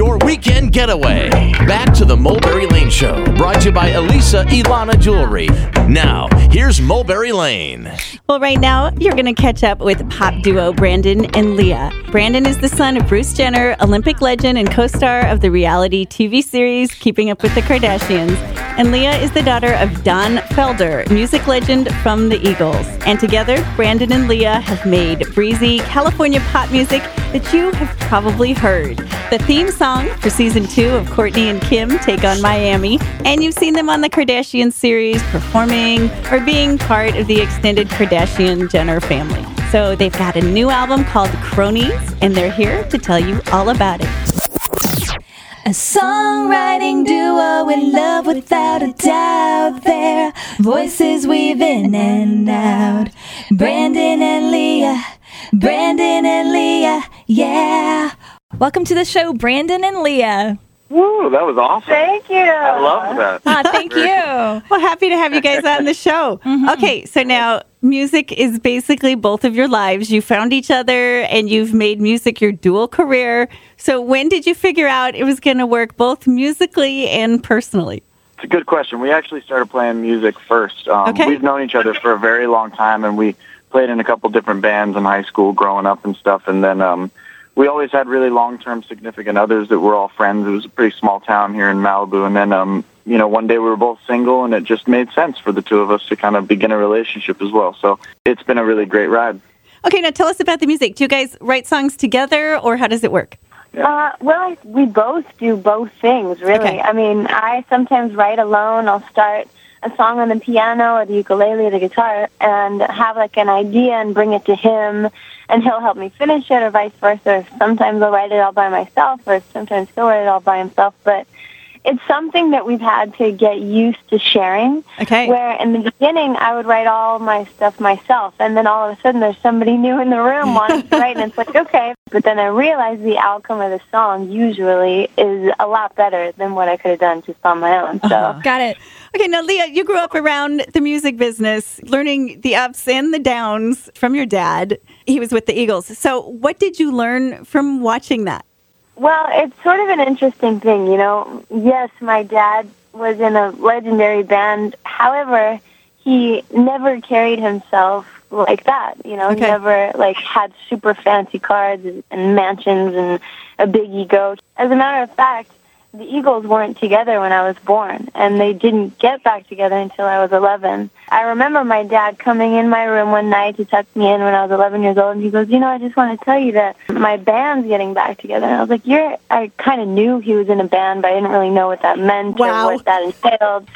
your weekend getaway. Back to the Mulberry Lane Show, brought to you by Elisa Ilana Jewelry. Now, here's Mulberry Lane. Well, right now, you're going to catch up with pop duo Brandon and Leah. Brandon is the son of Bruce Jenner, Olympic legend and co star of the reality TV series Keeping Up with the Kardashians. And Leah is the daughter of Don Felder, music legend from the Eagles. And together, Brandon and Leah have made breezy California pop music that you have probably heard. The theme song for season two of Kourtney and Kim Take on Miami. And you've seen them on the Kardashian series performing or being part of the extended Kardashian Jenner family. So they've got a new album called Cronies, and they're here to tell you all about it. A songwriting duo in love without a doubt. Their voices weave in and out. Brandon and Leah, Brandon and Leah, yeah. Welcome to the show, Brandon and Leah. Woo, that was awesome. Thank you. I love that. Ah, thank you. Well, happy to have you guys on the show. Okay, so now music is basically both of your lives. You found each other and you've made music your dual career. So when did you figure out it was going to work both musically and personally? It's a good question. We actually started playing music first. Um, Okay. We've known each other for a very long time, and we played in a couple different bands in high school growing up and stuff. And then um, we always had really long-term significant others that were all friends. It was a pretty small town here in Malibu. And then, um, you know, one day we were both single, and it just made sense for the two of us to kind of begin a relationship as well. So it's been a really great ride. Okay, now tell us about the music. Do you guys write songs together or how does it work? Uh, well, we both do both things, really. Okay. I mean, I sometimes write alone. I'll start a song on the piano or the ukulele or the guitar and have like an idea and bring it to him, and he'll help me finish it, or vice versa. Sometimes I'll write it all by myself, or sometimes he'll write it all by himself. But it's something that we've had to get used to sharing. Okay. Where in the beginning I would write all my stuff myself, and then all of a sudden there's somebody new in the room wanting to write, and it's like okay. But then I realized the outcome of the song usually is a lot better than what I could have done just on my own. So uh-huh. Got it. Okay, now Leah, you grew up around the music business, learning the ups and the downs from your dad. He was with the Eagles. So, what did you learn from watching that? Well, it's sort of an interesting thing, you know. Yes, my dad was in a legendary band. However, he never carried himself like that. You know, Okay. he never like had super fancy cars and mansions and a big ego. As a matter of fact, the Eagles weren't together when I was born, and they didn't get back together until I was 11. I remember my dad coming in my room one night to tuck me in when I was 11 years old, and he goes, "You know, I just want to tell you that my band's getting back together." And I was like, "You're." I kind of knew he was in a band, but I didn't really know what that meant Wow. or what that entailed.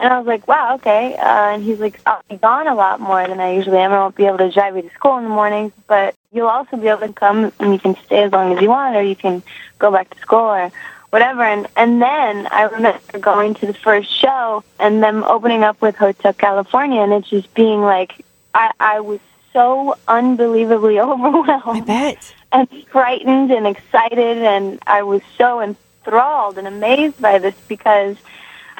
And I was like, "Wow, okay." Uh, and he's like, "I'll be gone a lot more than I usually am. I won't be able to drive you to school in the mornings, but you'll also be able to come and you can stay as long as you want, or you can go back to school or." Whatever. And and then I remember going to the first show and them opening up with Hotel California, and it just being like I I was so unbelievably overwhelmed I bet. and frightened and excited, and I was so enthralled and amazed by this because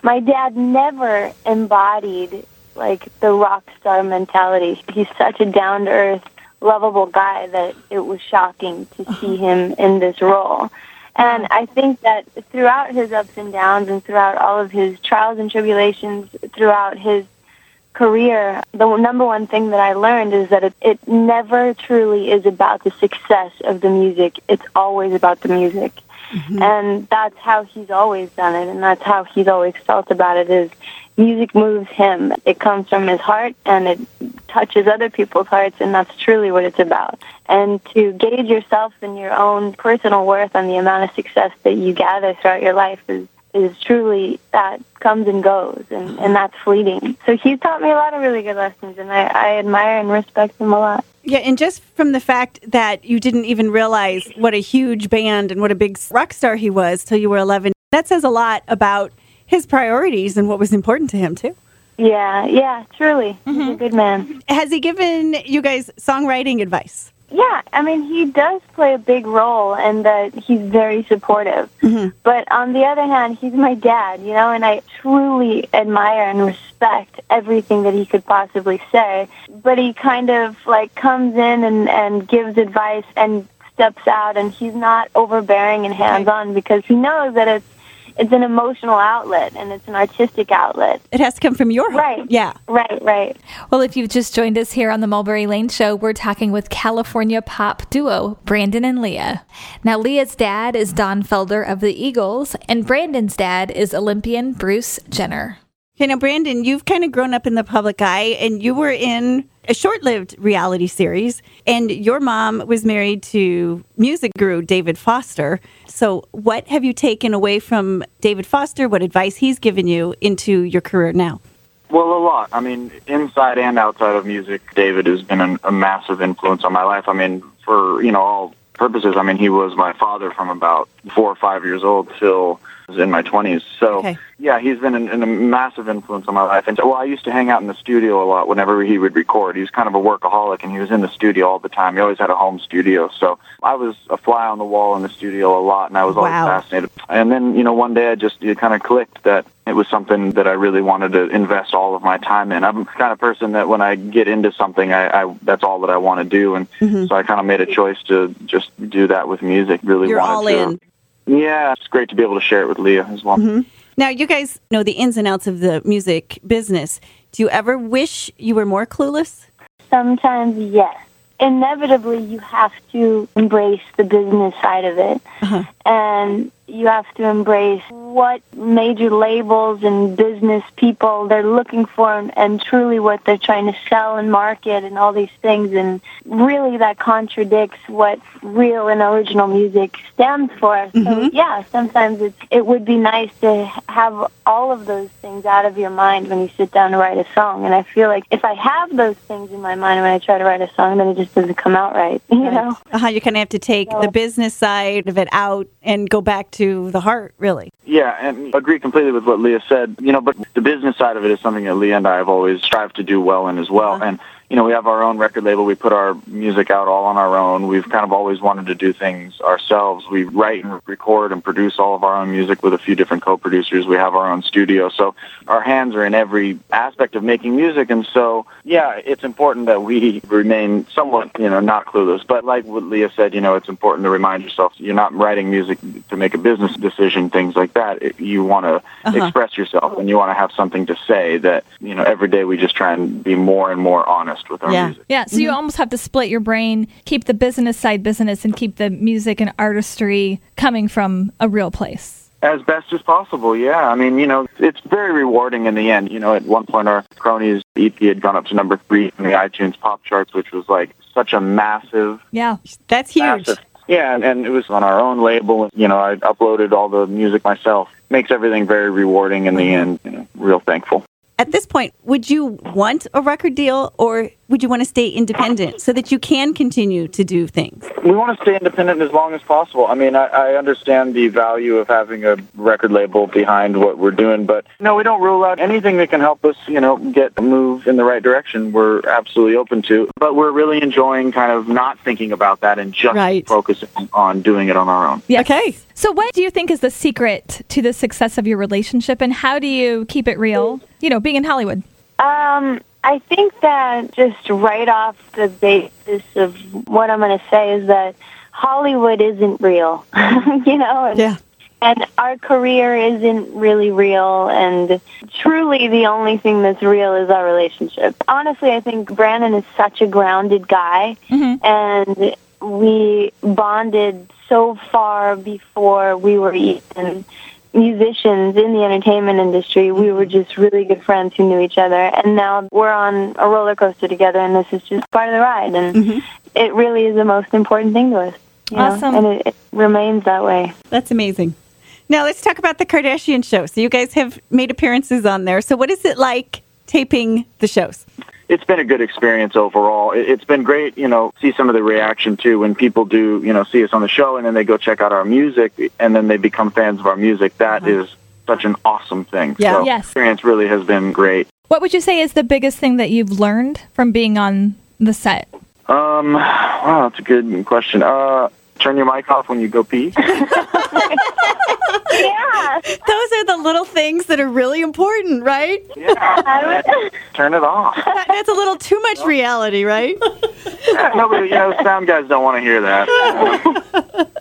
my dad never embodied like the rock star mentality. He's such a down to earth, lovable guy that it was shocking to see uh-huh. him in this role. And I think that throughout his ups and downs and throughout all of his trials and tribulations, throughout his career, the number one thing that I learned is that it, it never truly is about the success of the music. It's always about the music. Mm-hmm. And that's how he's always done it, and that's how he's always felt about it is music moves him. It comes from his heart, and it touches other people's hearts, and that's truly what it's about. And to gauge yourself and your own personal worth on the amount of success that you gather throughout your life is is truly that comes and goes and, mm-hmm. and that's fleeting. So he's taught me a lot of really good lessons and I, I admire and respect him a lot. Yeah, and just from the fact that you didn't even realize what a huge band and what a big rock star he was till you were 11, that says a lot about his priorities and what was important to him, too. Yeah, yeah, truly. He's a mm-hmm. good man. Has he given you guys songwriting advice? Yeah, I mean, he does play a big role and that he's very supportive. Mm-hmm. But on the other hand, he's my dad, you know, and I truly admire and respect everything that he could possibly say. But he kind of like comes in and, and gives advice and steps out and he's not overbearing and hands-on because he knows that it's it's an emotional outlet and it's an artistic outlet. It has to come from your heart. Right. Yeah. Right, right. Well, if you've just joined us here on the Mulberry Lane Show, we're talking with California pop duo Brandon and Leah. Now, Leah's dad is Don Felder of the Eagles, and Brandon's dad is Olympian Bruce Jenner. Okay, now, Brandon, you've kind of grown up in the public eye and you were in a short lived reality series, and your mom was married to music guru David Foster. So, what have you taken away from David Foster? What advice he's given you into your career now? Well, a lot. I mean, inside and outside of music, David has been an, a massive influence on my life. I mean, for you know all purposes. I mean, he was my father from about four or five years old till in my twenties. So Okay. yeah, he's been an, an, a massive influence on my life. And well, I used to hang out in the studio a lot whenever he would record. He was kind of a workaholic, and he was in the studio all the time. He always had a home studio, so I was a fly on the wall in the studio a lot, and I was always Wow. fascinated. And then you know, one day I just it kind of clicked that it was something that I really wanted to invest all of my time in. I'm the kind of person that when I get into something, I, I that's all that I want to do, and mm-hmm. so I kind of made a choice to just do that with music. Really, You're wanted all to. in. Yeah, it's great to be able to share it with Leah as well. Mm-hmm. Now, you guys know the ins and outs of the music business. Do you ever wish you were more clueless? Sometimes, yes. Inevitably, you have to embrace the business side of it. Uh-huh. And you have to embrace what major labels and business people they're looking for and, and truly what they're trying to sell and market and all these things. And really, that contradicts what real and original music stands for. So, yeah, sometimes it, it would be nice to have all of those things out of your mind when you sit down to write a song. And I feel like if I have those things in my mind when I try to write a song, then it just doesn't come out right, you know? Uh-huh, you kind of have to take the business side of it out and go back to the heart, really. Yeah, and agree completely with what Leah said. You know, but the business side of it is something that Leah and I have always strived to do well in as well. Uh-huh. And you know, we have our own record label. We put our music out all on our own. We've kind of always wanted to do things ourselves. We write and record and produce all of our own music with a few different co-producers. We have our own studio, so our hands are in every aspect of making music. And so, yeah, it's important that we remain somewhat, you know, not clueless. But like what Leah said, you know, it's important to remind yourself you're not writing music to make a business decision, things like that. You want to Uh-huh. express yourself, and you want to have something to say. That you know, every day we just try and be more and more honest with our Yeah. music. Yeah, so you mm-hmm. almost have to split your brain, keep the business side business, and keep the music and artistry coming from a real place. As best as possible, yeah. I mean, you know, it's very rewarding in the end. You know, at one point our Cronies EP had gone up to number three in the iTunes pop charts, which was like such a massive, Yeah. That's huge. massive. Yeah, and, and it was on our own label. and You know, I uploaded all the music myself. Makes everything very rewarding in the mm-hmm. end. You know, real thankful. At this point, would you want a record deal or would you want to stay independent so that you can continue to do things? We want to stay independent as long as possible. I mean, I, I understand the value of having a record label behind what we're doing, but no, we don't rule out anything that can help us, you know, get move in the right direction. We're absolutely open to, but we're really enjoying kind of not thinking about that and just Right. focusing on doing it on our own. Yes. Okay. So, what do you think is the secret to the success of your relationship, and how do you keep it real? You know, being in Hollywood. Um, I think that just right off the basis of what I'm going to say is that Hollywood isn't real, you know, and, Yeah. and our career isn't really real, and truly the only thing that's real is our relationship. Honestly, I think Brandon is such a grounded guy, and we bonded so far before we were even musicians in the entertainment industry. We were just really good friends who knew each other, and now we're on a roller coaster together, and this is just part of the ride. And mm-hmm. it really is the most important thing to us. You know? Awesome. and it, it remains that way. That's amazing. Now let's talk about the Kardashian show. So you guys have made appearances on there. So what is it like taping the shows? It's been a good experience overall. It, it's been great, you know, see some of the reaction too when people do, you know, see us on the show and then they go check out our music and then they become fans of our music. That is such an awesome thing. Yeah. So Yes. experience really has been great. What would you say is the biggest thing that you've learned from being on the set? Um, wow, that's a good question. Uh, turn your mic off when you go pee. Yeah. Those are the little things that are really important, right? Yeah, turn it off. That- That's a little too much reality, right? Yeah, Nobody, you know, sound guys don't want to hear that.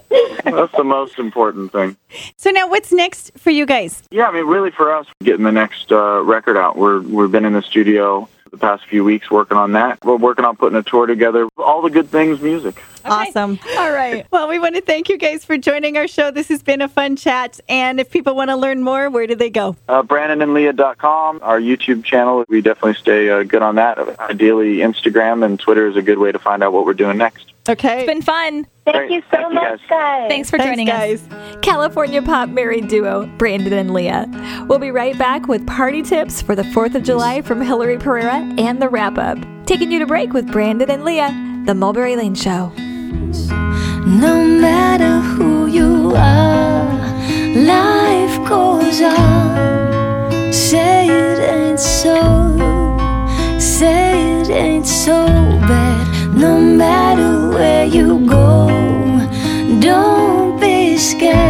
That's the most important thing. So now what's next for you guys? Yeah, I mean, really for us, getting the next uh, record out. We're we've been in the studio the past few weeks working on that. We're working on putting a tour together. All the good things, music. Awesome. All right. Well, we want to thank you guys for joining our show. This has been a fun chat. And if people want to learn more, where do they go? Uh, BrandonandLeah.com, our YouTube channel. We definitely stay uh, good on that. Ideally, Instagram and Twitter is a good way to find out what we're doing next. Okay. It's been fun. Thank Great. you so Thank you, much, guys. guys. Thanks for Thanks, joining guys. us. California pop married duo, Brandon and Leah. We'll be right back with party tips for the 4th of July from Hillary Pereira and the wrap up. Taking you to break with Brandon and Leah, The Mulberry Lane Show. No matter who you are, life goes on. Say it ain't so, say it ain't so bad. No matter where you go, don't be scared.